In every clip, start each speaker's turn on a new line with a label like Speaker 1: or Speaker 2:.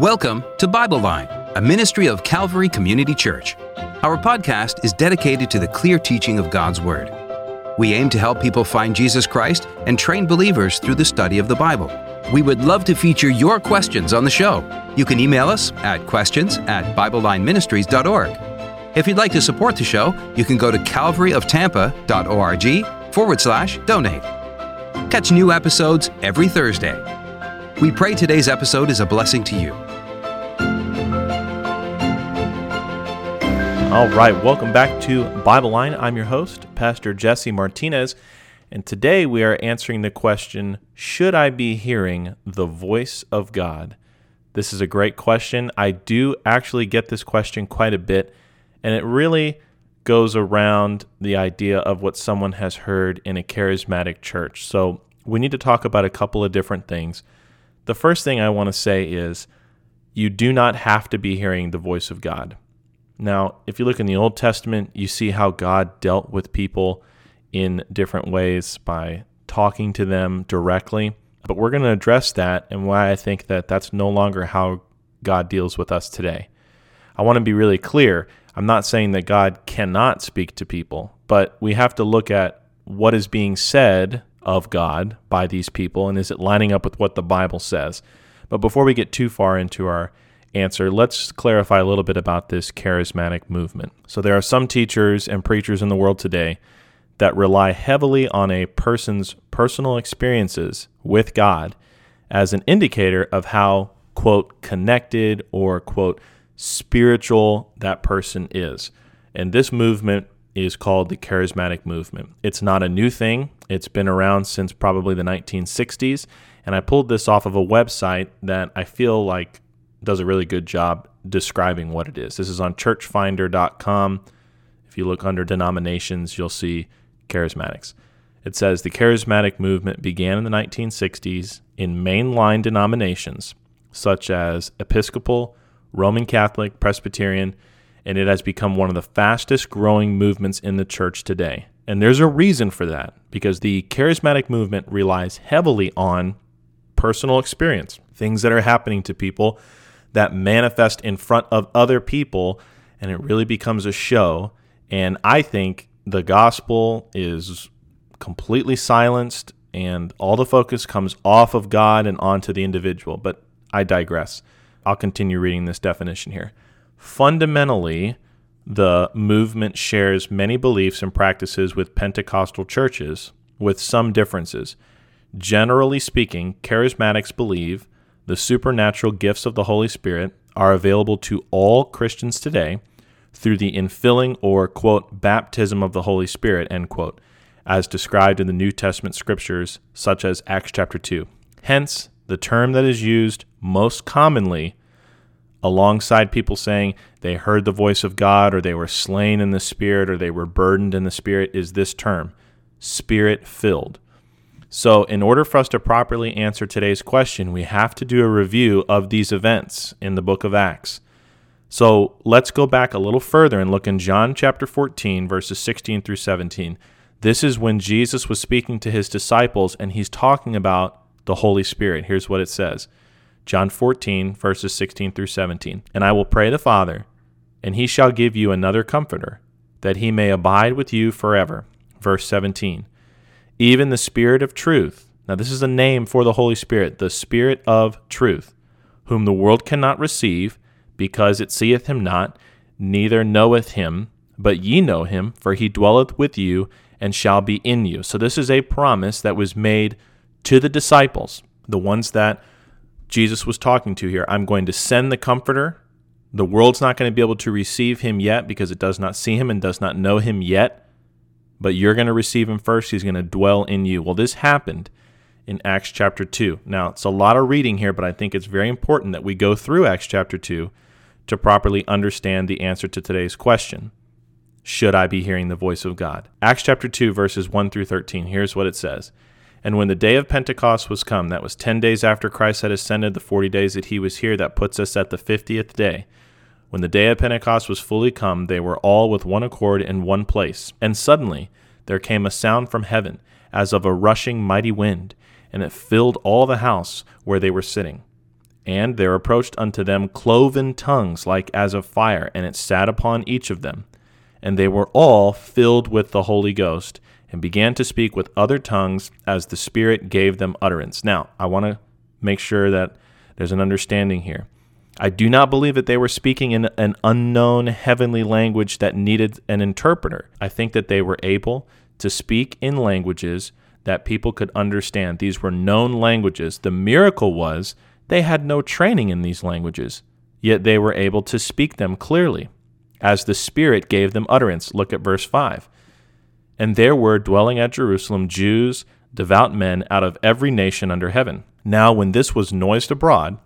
Speaker 1: Welcome to Bible Line, a ministry of Calvary Community Church. Our podcast is dedicated to the clear teaching of God's Word. We aim to help people find Jesus Christ and train believers through the study of the Bible. We would love to feature your questions on the show. You can email us at questions at BibleLineMinistries.org. If you'd like to support the show, you can go to calvaryoftampa.org forward slash donate. Catch new episodes every Thursday. We pray today's episode is a blessing to you.
Speaker 2: All right, welcome back to Bible Line. I'm your host, Pastor Jesse Martinez, and today we are answering the question Should I be hearing the voice of God? This is a great question. I do actually get this question quite a bit, and it really goes around the idea of what someone has heard in a charismatic church. So we need to talk about a couple of different things. The first thing I want to say is you do not have to be hearing the voice of God. Now, if you look in the Old Testament, you see how God dealt with people in different ways by talking to them directly. But we're going to address that and why I think that that's no longer how God deals with us today. I want to be really clear. I'm not saying that God cannot speak to people, but we have to look at what is being said of God by these people and is it lining up with what the Bible says? But before we get too far into our answer, let's clarify a little bit about this charismatic movement. So, there are some teachers and preachers in the world today that rely heavily on a person's personal experiences with God as an indicator of how, quote, connected or, quote, spiritual that person is. And this movement is called the charismatic movement. It's not a new thing, it's been around since probably the 1960s. And I pulled this off of a website that I feel like does a really good job describing what it is. This is on churchfinder.com. If you look under denominations, you'll see charismatics. It says the charismatic movement began in the 1960s in mainline denominations such as Episcopal, Roman Catholic, Presbyterian, and it has become one of the fastest growing movements in the church today. And there's a reason for that because the charismatic movement relies heavily on personal experience, things that are happening to people that manifest in front of other people, and it really becomes a show. And I think the gospel is completely silenced, and all the focus comes off of God and onto the individual. But I digress. I'll continue reading this definition here. Fundamentally, the movement shares many beliefs and practices with Pentecostal churches, with some differences. Generally speaking, charismatics believe the supernatural gifts of the Holy Spirit are available to all Christians today through the infilling or, quote, baptism of the Holy Spirit, end quote, as described in the New Testament scriptures, such as Acts chapter 2. Hence, the term that is used most commonly alongside people saying they heard the voice of God or they were slain in the Spirit or they were burdened in the Spirit is this term, spirit filled. So, in order for us to properly answer today's question, we have to do a review of these events in the book of Acts. So, let's go back a little further and look in John chapter 14, verses 16 through 17. This is when Jesus was speaking to his disciples and he's talking about the Holy Spirit. Here's what it says John 14, verses 16 through 17. And I will pray the Father, and he shall give you another comforter, that he may abide with you forever. Verse 17. Even the Spirit of truth. Now, this is a name for the Holy Spirit, the Spirit of truth, whom the world cannot receive, because it seeth him not, neither knoweth him, but ye know him, for he dwelleth with you and shall be in you. So, this is a promise that was made to the disciples, the ones that Jesus was talking to here. I'm going to send the Comforter. The world's not going to be able to receive him yet because it does not see him and does not know him yet. But you're going to receive him first. He's going to dwell in you. Well, this happened in Acts chapter 2. Now, it's a lot of reading here, but I think it's very important that we go through Acts chapter 2 to properly understand the answer to today's question Should I be hearing the voice of God? Acts chapter 2, verses 1 through 13. Here's what it says. And when the day of Pentecost was come, that was ten days after Christ had ascended, the forty days that he was here, that puts us at the fiftieth day. When the day of Pentecost was fully come, they were all with one accord in one place. And suddenly there came a sound from heaven, as of a rushing mighty wind, and it filled all the house where they were sitting. And there approached unto them cloven tongues like as of fire, and it sat upon each of them. And they were all filled with the Holy Ghost, and began to speak with other tongues as the Spirit gave them utterance. Now, I want to make sure that there's an understanding here. I do not believe that they were speaking in an unknown heavenly language that needed an interpreter. I think that they were able to speak in languages that people could understand. These were known languages. The miracle was they had no training in these languages, yet they were able to speak them clearly, as the Spirit gave them utterance. Look at verse 5. And there were dwelling at Jerusalem Jews, devout men out of every nation under heaven. Now, when this was noised abroad,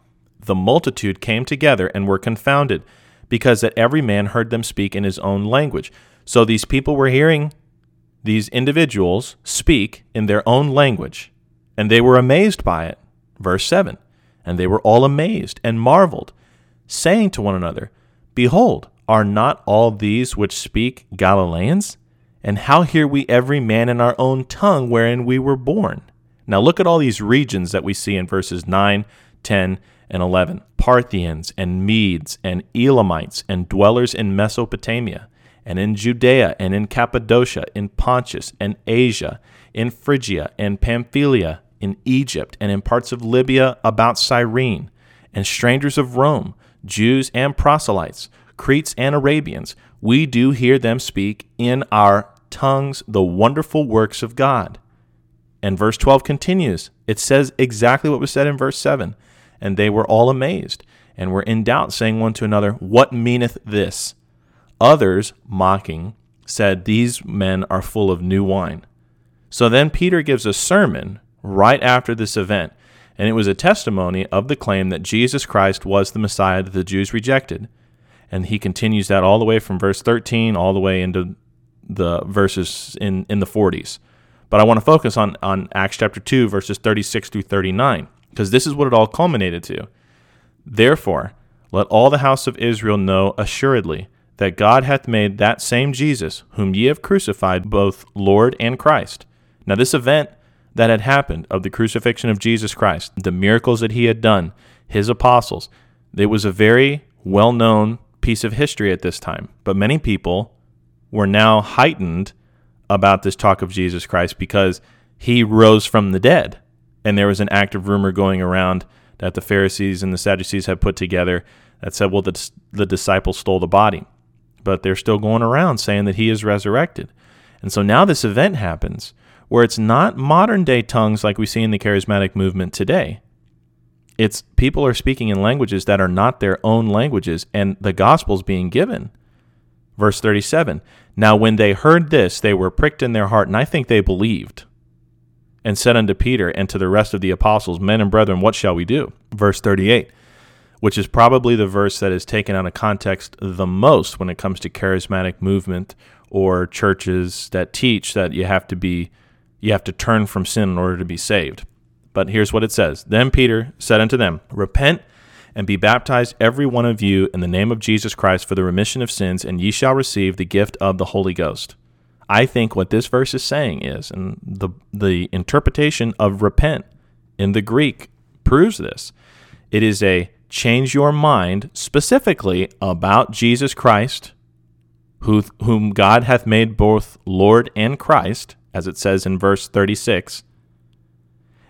Speaker 2: the multitude came together and were confounded, because that every man heard them speak in his own language. So these people were hearing these individuals speak in their own language, and they were amazed by it. Verse 7 And they were all amazed and marveled, saying to one another, Behold, are not all these which speak Galileans? And how hear we every man in our own tongue wherein we were born? Now look at all these regions that we see in verses 9, 10, and 11 Parthians and Medes and Elamites and dwellers in Mesopotamia and in Judea and in Cappadocia, in Pontus and Asia, in Phrygia and Pamphylia, in Egypt and in parts of Libya about Cyrene, and strangers of Rome, Jews and proselytes, Cretes and Arabians, we do hear them speak in our tongues the wonderful works of God. And verse 12 continues. It says exactly what was said in verse 7 and they were all amazed, and were in doubt, saying one to another, What meaneth this? Others, mocking, said, These men are full of new wine. So then Peter gives a sermon right after this event, and it was a testimony of the claim that Jesus Christ was the Messiah that the Jews rejected. And he continues that all the way from verse 13 all the way into the verses in, in the 40s. But I want to focus on, on Acts chapter 2, verses 36 through 39 because this is what it all culminated to. Therefore, let all the house of Israel know assuredly that God hath made that same Jesus, whom ye have crucified, both Lord and Christ. Now, this event that had happened of the crucifixion of Jesus Christ, the miracles that he had done, his apostles, it was a very well known piece of history at this time. But many people were now heightened about this talk of Jesus Christ because he rose from the dead and there was an active rumor going around that the Pharisees and the Sadducees had put together that said, well, the, the disciples stole the body. But they're still going around saying that he is resurrected. And so now this event happens where it's not modern day tongues like we see in the charismatic movement today. It's people are speaking in languages that are not their own languages, and the gospel's being given. Verse 37 Now, when they heard this, they were pricked in their heart, and I think they believed and said unto Peter and to the rest of the apostles, Men and brethren, what shall we do? Verse 38, which is probably the verse that is taken out of context the most when it comes to charismatic movement or churches that teach that you have to be you have to turn from sin in order to be saved. But here's what it says. Then Peter said unto them, Repent and be baptized every one of you in the name of Jesus Christ for the remission of sins, and ye shall receive the gift of the Holy Ghost. I think what this verse is saying is, and the the interpretation of repent in the Greek proves this. It is a change your mind specifically about Jesus Christ, who, whom God hath made both Lord and Christ, as it says in verse 36,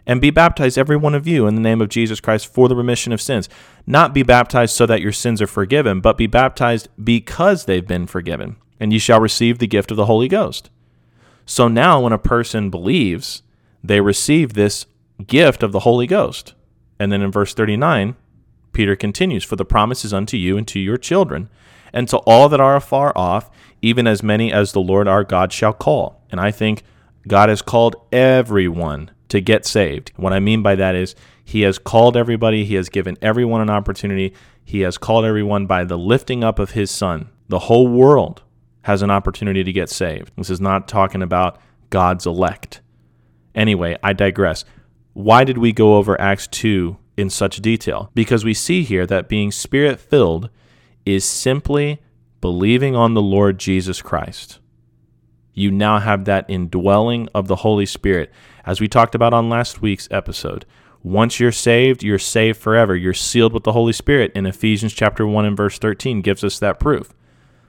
Speaker 2: and be baptized, every one of you, in the name of Jesus Christ for the remission of sins. Not be baptized so that your sins are forgiven, but be baptized because they've been forgiven and ye shall receive the gift of the Holy Ghost. So now, when a person believes, they receive this gift of the Holy Ghost. And then in verse 39, Peter continues, For the promise is unto you and to your children, and to all that are afar off, even as many as the Lord our God shall call. And I think God has called everyone to get saved. What I mean by that is he has called everybody, he has given everyone an opportunity, he has called everyone by the lifting up of his son. The whole world has an opportunity to get saved. This is not talking about God's elect. Anyway, I digress. Why did we go over Acts 2 in such detail? Because we see here that being spirit filled is simply believing on the Lord Jesus Christ. You now have that indwelling of the Holy Spirit. As we talked about on last week's episode, Once you're saved, you're saved forever. You're sealed with the Holy Spirit. In Ephesians chapter 1 and verse 13 gives us that proof.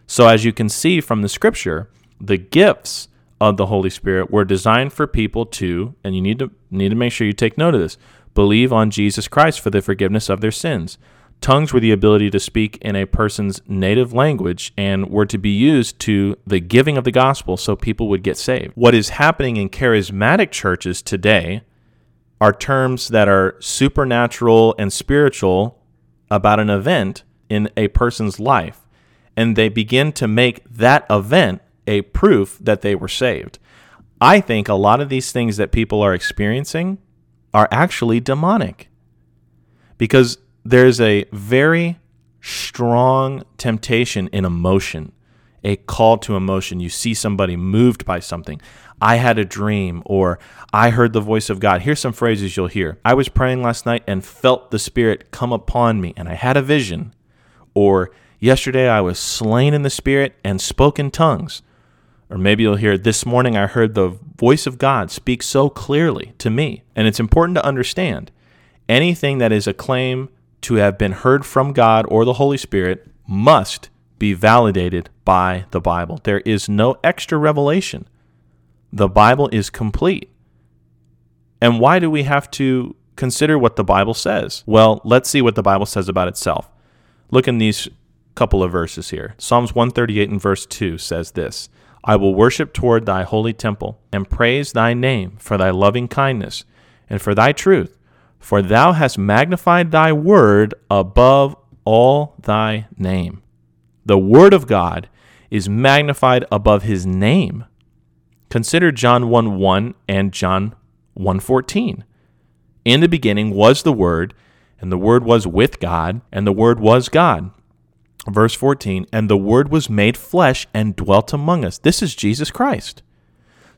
Speaker 2: So as you can see from the scripture, the gifts of the Holy Spirit were designed for people to, and you need to need to make sure you take note of this, believe on Jesus Christ for the forgiveness of their sins. Tongues were the ability to speak in a person's native language and were to be used to the giving of the gospel so people would get saved. What is happening in charismatic churches today are terms that are supernatural and spiritual about an event in a person's life. And they begin to make that event a proof that they were saved. I think a lot of these things that people are experiencing are actually demonic because there's a very strong temptation in emotion, a call to emotion. You see somebody moved by something. I had a dream, or I heard the voice of God. Here's some phrases you'll hear. I was praying last night and felt the Spirit come upon me, and I had a vision. Or yesterday I was slain in the Spirit and spoke in tongues. Or maybe you'll hear, This morning I heard the voice of God speak so clearly to me. And it's important to understand anything that is a claim to have been heard from God or the Holy Spirit must be validated by the Bible. There is no extra revelation. The Bible is complete. And why do we have to consider what the Bible says? Well, let's see what the Bible says about itself. Look in these couple of verses here. Psalms 138 and verse 2 says this I will worship toward thy holy temple and praise thy name for thy loving kindness and for thy truth for thou hast magnified thy word above all thy name. The word of God is magnified above his name. Consider John 1 1 and John 1 14. In the beginning was the Word, and the Word was with God, and the Word was God. Verse 14, and the Word was made flesh and dwelt among us. This is Jesus Christ.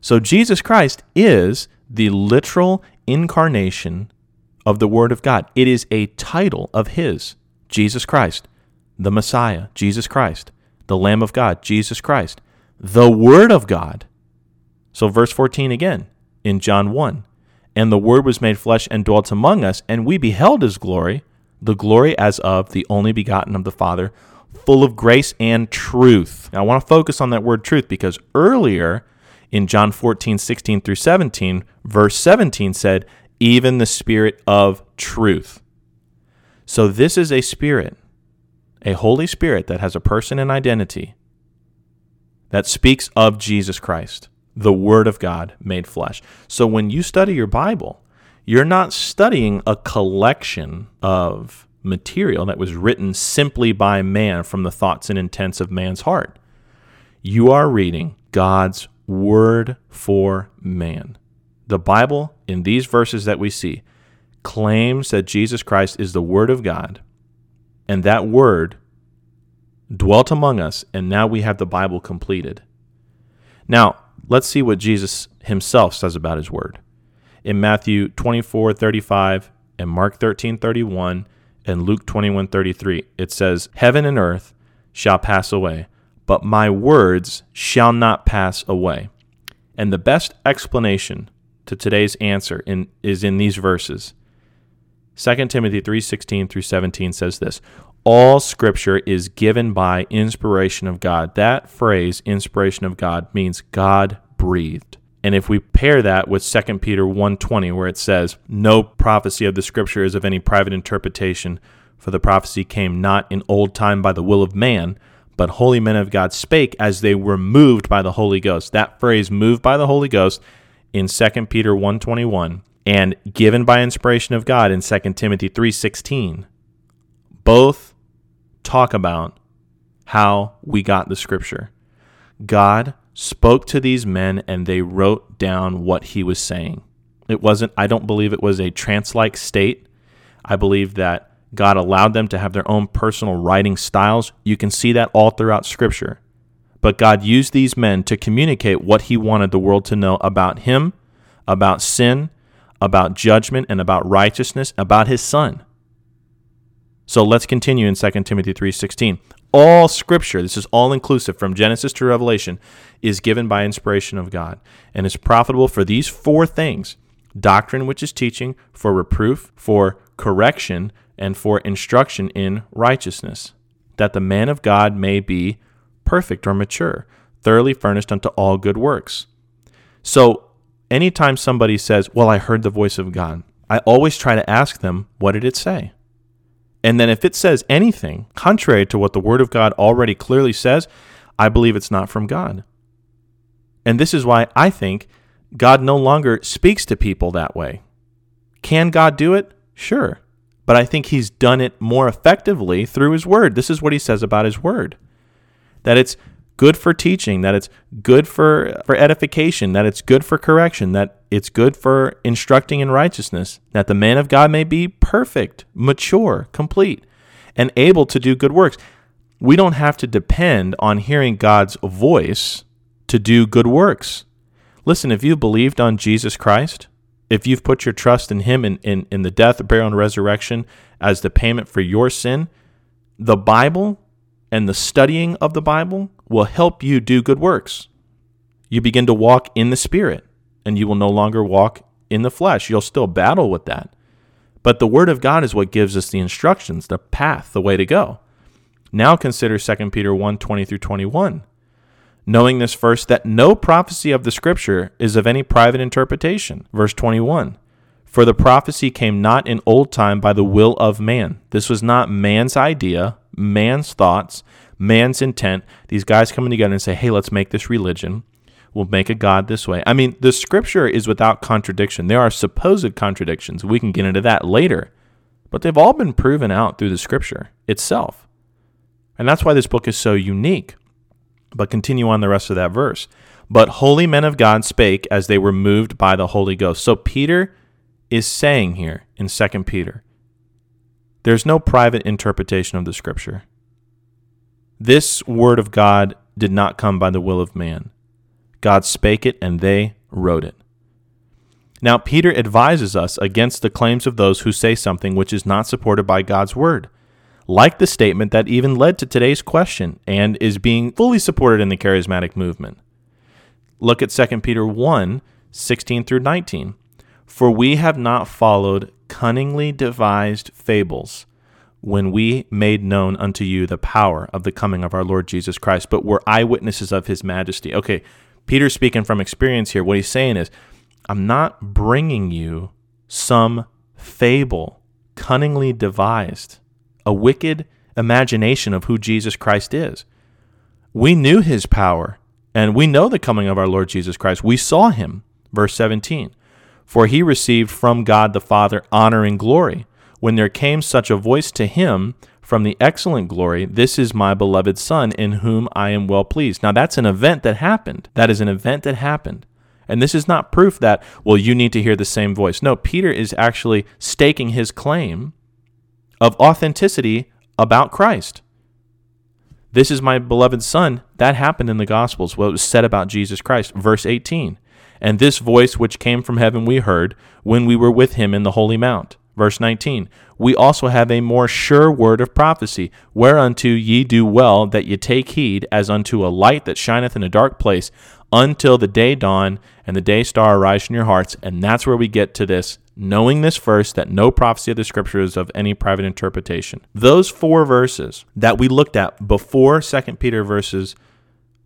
Speaker 2: So Jesus Christ is the literal incarnation of the Word of God. It is a title of His, Jesus Christ, the Messiah, Jesus Christ, the Lamb of God, Jesus Christ, the Word of God. So, verse 14 again in John 1 And the Word was made flesh and dwelt among us, and we beheld His glory, the glory as of the only begotten of the Father, full of grace and truth. Now, I want to focus on that word truth because earlier in John 14, 16 through 17, verse 17 said, even the Spirit of truth. So, this is a Spirit, a Holy Spirit that has a person and identity that speaks of Jesus Christ, the Word of God made flesh. So, when you study your Bible, you're not studying a collection of material that was written simply by man from the thoughts and intents of man's heart. You are reading God's Word for man. The Bible, in these verses that we see, claims that Jesus Christ is the Word of God, and that Word dwelt among us, and now we have the Bible completed. Now, let's see what Jesus himself says about his Word. In Matthew 24 35 and Mark 13 31 and Luke 21 33, it says, Heaven and earth shall pass away, but my words shall not pass away. And the best explanation to today's answer in, is in these verses. 2 Timothy 3:16 through 17 says this, all scripture is given by inspiration of God. That phrase inspiration of God means God breathed. And if we pair that with 2 Peter 1:20 where it says, "No prophecy of the scripture is of any private interpretation, for the prophecy came not in old time by the will of man, but holy men of God spake as they were moved by the Holy Ghost." That phrase moved by the Holy Ghost in 2 Peter 1:21 and given by inspiration of God in 2 Timothy 3:16 both talk about how we got the scripture. God spoke to these men and they wrote down what he was saying. It wasn't I don't believe it was a trance-like state. I believe that God allowed them to have their own personal writing styles. You can see that all throughout scripture. But God used these men to communicate what he wanted the world to know about him, about sin, about judgment, and about righteousness, about his son. So let's continue in 2 Timothy 3:16. All scripture, this is all inclusive from Genesis to Revelation, is given by inspiration of God and is profitable for these four things: doctrine which is teaching, for reproof, for correction, and for instruction in righteousness, that the man of God may be perfect or mature, thoroughly furnished unto all good works. So, anytime somebody says, Well, I heard the voice of God, I always try to ask them, What did it say? And then if it says anything contrary to what the Word of God already clearly says, I believe it's not from God. And this is why I think God no longer speaks to people that way. Can God do it? Sure. But I think he's done it more effectively through his word. This is what he says about his word that it's good for teaching, that it's good for, for edification, that it's good for correction, that it's good for instructing in righteousness, that the man of God may be perfect, mature, complete, and able to do good works. We don't have to depend on hearing God's voice to do good works. Listen, if you believed on Jesus Christ, if you've put your trust in Him in, in, in the death, burial, and resurrection as the payment for your sin, the Bible and the studying of the Bible will help you do good works. You begin to walk in the Spirit, and you will no longer walk in the flesh. You'll still battle with that. But the Word of God is what gives us the instructions, the path, the way to go. Now consider 2 Peter 1 20 through 21 knowing this first, that no prophecy of the Scripture is of any private interpretation. Verse 21 For the prophecy came not in old time by the will of man. This was not man's idea, man's thoughts, man's intent. These guys coming together and say, hey, let's make this religion. We'll make a God this way. I mean, the Scripture is without contradiction. There are supposed contradictions. We can get into that later. But they've all been proven out through the Scripture itself. And that's why this book is so unique. But continue on the rest of that verse. But holy men of God spake as they were moved by the Holy Ghost. So Peter is saying here in 2 Peter, there's no private interpretation of the scripture. This word of God did not come by the will of man. God spake it and they wrote it. Now, Peter advises us against the claims of those who say something which is not supported by God's word like the statement that even led to today's question and is being fully supported in the charismatic movement. Look at 2 Peter 1 16 through 19. For we have not followed cunningly devised fables when we made known unto you the power of the coming of our Lord Jesus Christ, but were eyewitnesses of his majesty. Okay, Peter's speaking from experience here. What he's saying is, I'm not bringing you some fable cunningly devised a wicked imagination of who Jesus Christ is. We knew his power, and we know the coming of our Lord Jesus Christ. We saw him. Verse 17 For he received from God the Father honor and glory. When there came such a voice to him from the excellent glory, This is my beloved Son, in whom I am well pleased. Now, that's an event that happened. That is an event that happened. And this is not proof that, well, you need to hear the same voice. No, Peter is actually staking his claim of authenticity about Christ. This is my beloved Son. That happened in the Gospels, what was said about Jesus Christ. Verse 18. And this voice which came from heaven we heard when we were with him in the Holy Mount. Verse 19. We also have a more sure word of prophecy, whereunto ye do well that ye take heed, as unto a light that shineth in a dark place, until the day dawn and the day star arise in your hearts. And that's where we get to this knowing this first, that no prophecy of the scripture is of any private interpretation. Those four verses that we looked at before 2 Peter verses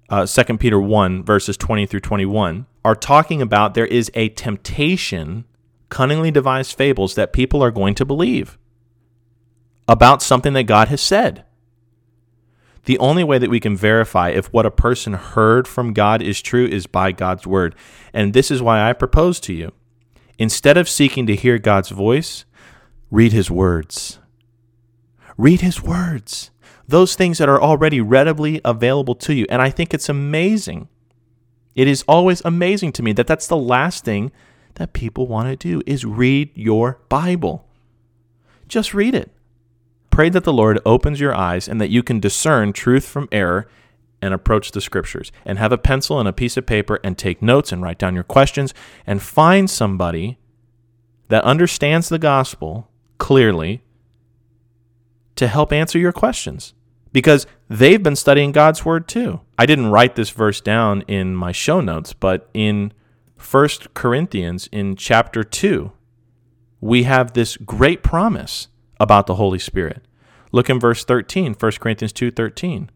Speaker 2: uh, 2 Peter 1 verses 20 through 21 are talking about there is a temptation, cunningly devised fables that people are going to believe about something that God has said. The only way that we can verify if what a person heard from God is true is by God's word. And this is why I propose to you Instead of seeking to hear God's voice, read His words. Read His words, those things that are already readily available to you. And I think it's amazing. It is always amazing to me that that's the last thing that people want to do is read your Bible. Just read it. Pray that the Lord opens your eyes and that you can discern truth from error and approach the scriptures and have a pencil and a piece of paper and take notes and write down your questions and find somebody that understands the gospel clearly to help answer your questions because they've been studying God's word too. I didn't write this verse down in my show notes, but in 1 Corinthians in chapter 2, we have this great promise about the Holy Spirit. Look in verse 13, 1 Corinthians 2:13.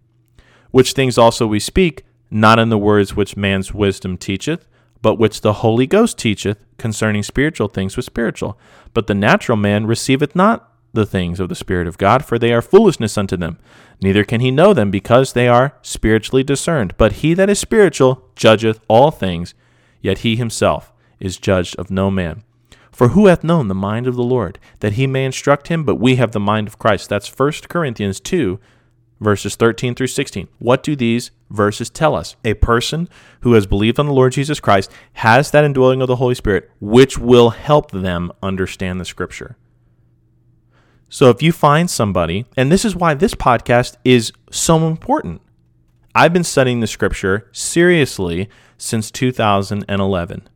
Speaker 2: Which things also we speak, not in the words which man's wisdom teacheth, but which the Holy Ghost teacheth concerning spiritual things with spiritual. But the natural man receiveth not the things of the Spirit of God, for they are foolishness unto them. Neither can he know them, because they are spiritually discerned. But he that is spiritual judgeth all things, yet he himself is judged of no man. For who hath known the mind of the Lord, that he may instruct him? But we have the mind of Christ. That's 1 Corinthians 2, verses 13 through 16. What do these verses tell us? A person who has believed on the Lord Jesus Christ has that indwelling of the Holy Spirit, which will help them understand the Scripture. So if you find somebody, and this is why this podcast is so important. I've been studying the Scripture seriously since 2011.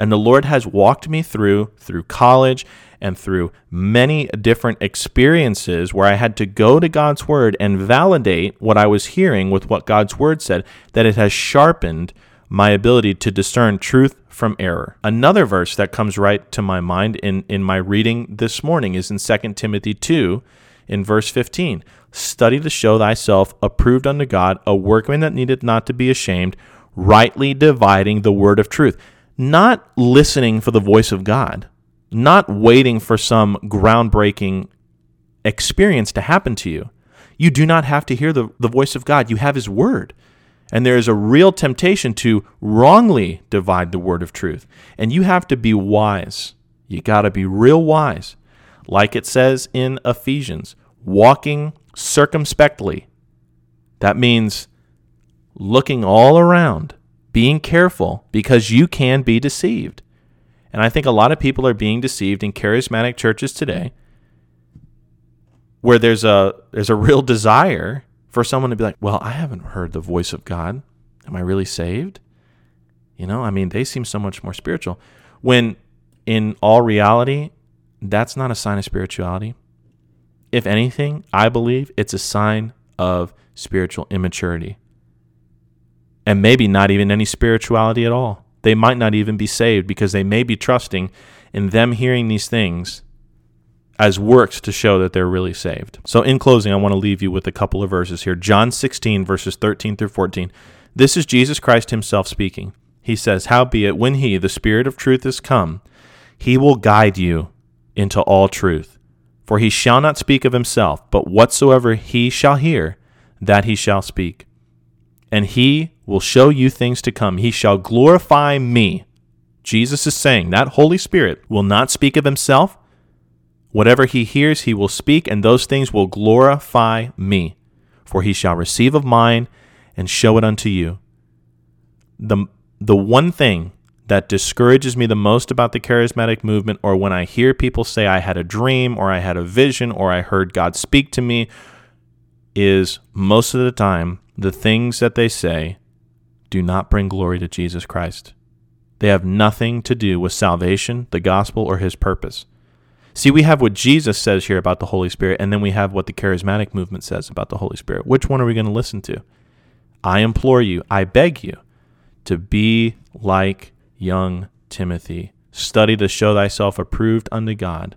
Speaker 2: And the Lord has walked me through through college and through many different experiences where I had to go to God's Word and validate what I was hearing with what God's Word said, that it has sharpened my ability to discern truth from error. Another verse that comes right to my mind in, in my reading this morning is in 2 Timothy 2, in verse 15. Study to show thyself approved unto God, a workman that needeth not to be ashamed, rightly dividing the word of truth. Not listening for the voice of God, not waiting for some groundbreaking experience to happen to you. You do not have to hear the, the voice of God. You have His Word. And there is a real temptation to wrongly divide the Word of truth. And you have to be wise. You got to be real wise. Like it says in Ephesians, walking circumspectly. That means looking all around, being careful, because you can be deceived. And I think a lot of people are being deceived in charismatic churches today where there's a there's a real desire for someone to be like, "Well, I haven't heard the voice of God. Am I really saved?" You know, I mean, they seem so much more spiritual when in all reality, that's not a sign of spirituality. If anything, I believe it's a sign of spiritual immaturity. And maybe not even any spirituality at all. They might not even be saved because they may be trusting in them hearing these things as works to show that they're really saved. So, in closing, I want to leave you with a couple of verses here. John 16, verses 13 through 14. This is Jesus Christ himself speaking. He says, Howbeit, when he, the Spirit of truth, is come, he will guide you into all truth. For he shall not speak of himself, but whatsoever he shall hear, that he shall speak. And he will show you things to come. He shall glorify me. Jesus is saying that Holy Spirit will not speak of himself. Whatever he hears, he will speak, and those things will glorify me. For he shall receive of mine and show it unto you. The, the one thing that discourages me the most about the charismatic movement, or when I hear people say, I had a dream, or I had a vision, or I heard God speak to me, is most of the time the things that they say do not bring glory to Jesus Christ. They have nothing to do with salvation, the gospel, or his purpose. See, we have what Jesus says here about the Holy Spirit, and then we have what the charismatic movement says about the Holy Spirit. Which one are we going to listen to? I implore you, I beg you, to be like young Timothy. Study to show thyself approved unto God,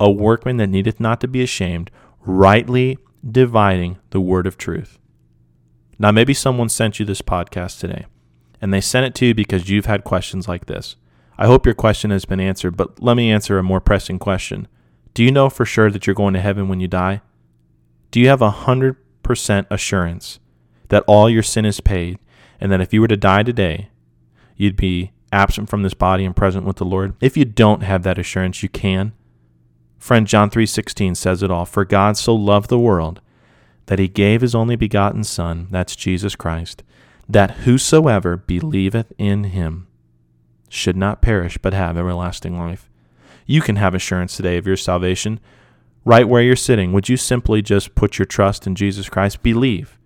Speaker 2: a workman that needeth not to be ashamed, rightly dividing the word of truth. Now, maybe someone sent you this podcast today, and they sent it to you because you've had questions like this. I hope your question has been answered, but let me answer a more pressing question. Do you know for sure that you're going to heaven when you die? Do you have a 100% assurance that all your sin is paid, and that if you were to die today, you'd be absent from this body and present with the Lord? If you don't have that assurance, you can. Friend John 3:16 says it all, for God so loved the world that he gave his only begotten Son, that's Jesus Christ, that whosoever believeth in him should not perish but have everlasting life. You can have assurance today of your salvation right where you're sitting. Would you simply just put your trust in Jesus Christ? Believe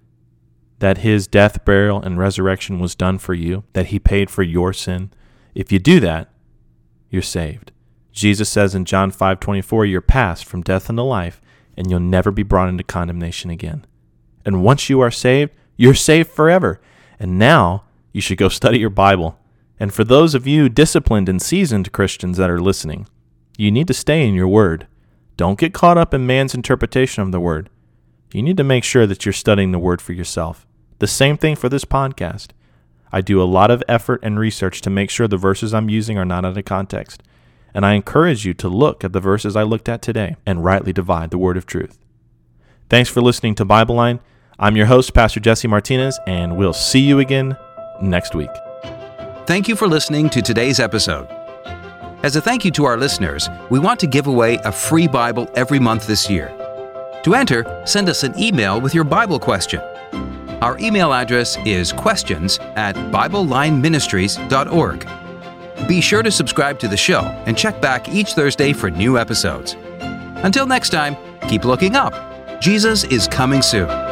Speaker 2: that his death, burial, and resurrection was done for you, that he paid for your sin. If you do that, you're saved. Jesus says in John 5:24, you're passed from death unto life and you'll never be brought into condemnation again. And once you are saved, you're saved forever. And now you should go study your Bible And for those of you disciplined and seasoned Christians that are listening, you need to stay in your word. Don't get caught up in man's interpretation of the word. You need to make sure that you're studying the word for yourself. The same thing for this podcast. I do a lot of effort and research to make sure the verses I'm using are not out of context. And I encourage you to look at the verses I looked at today and rightly divide the word of truth. Thanks for listening to Bible Line. I'm your host, Pastor Jesse Martinez, and we'll see you again next week.
Speaker 1: Thank you for listening to today's episode. As a thank you to our listeners, we want to give away a free Bible every month this year. To enter, send us an email with your Bible question. Our email address is questions at BibleLineMinistries.org. Be sure to subscribe to the show and check back each Thursday for new episodes. Until next time, keep looking up. Jesus is coming soon.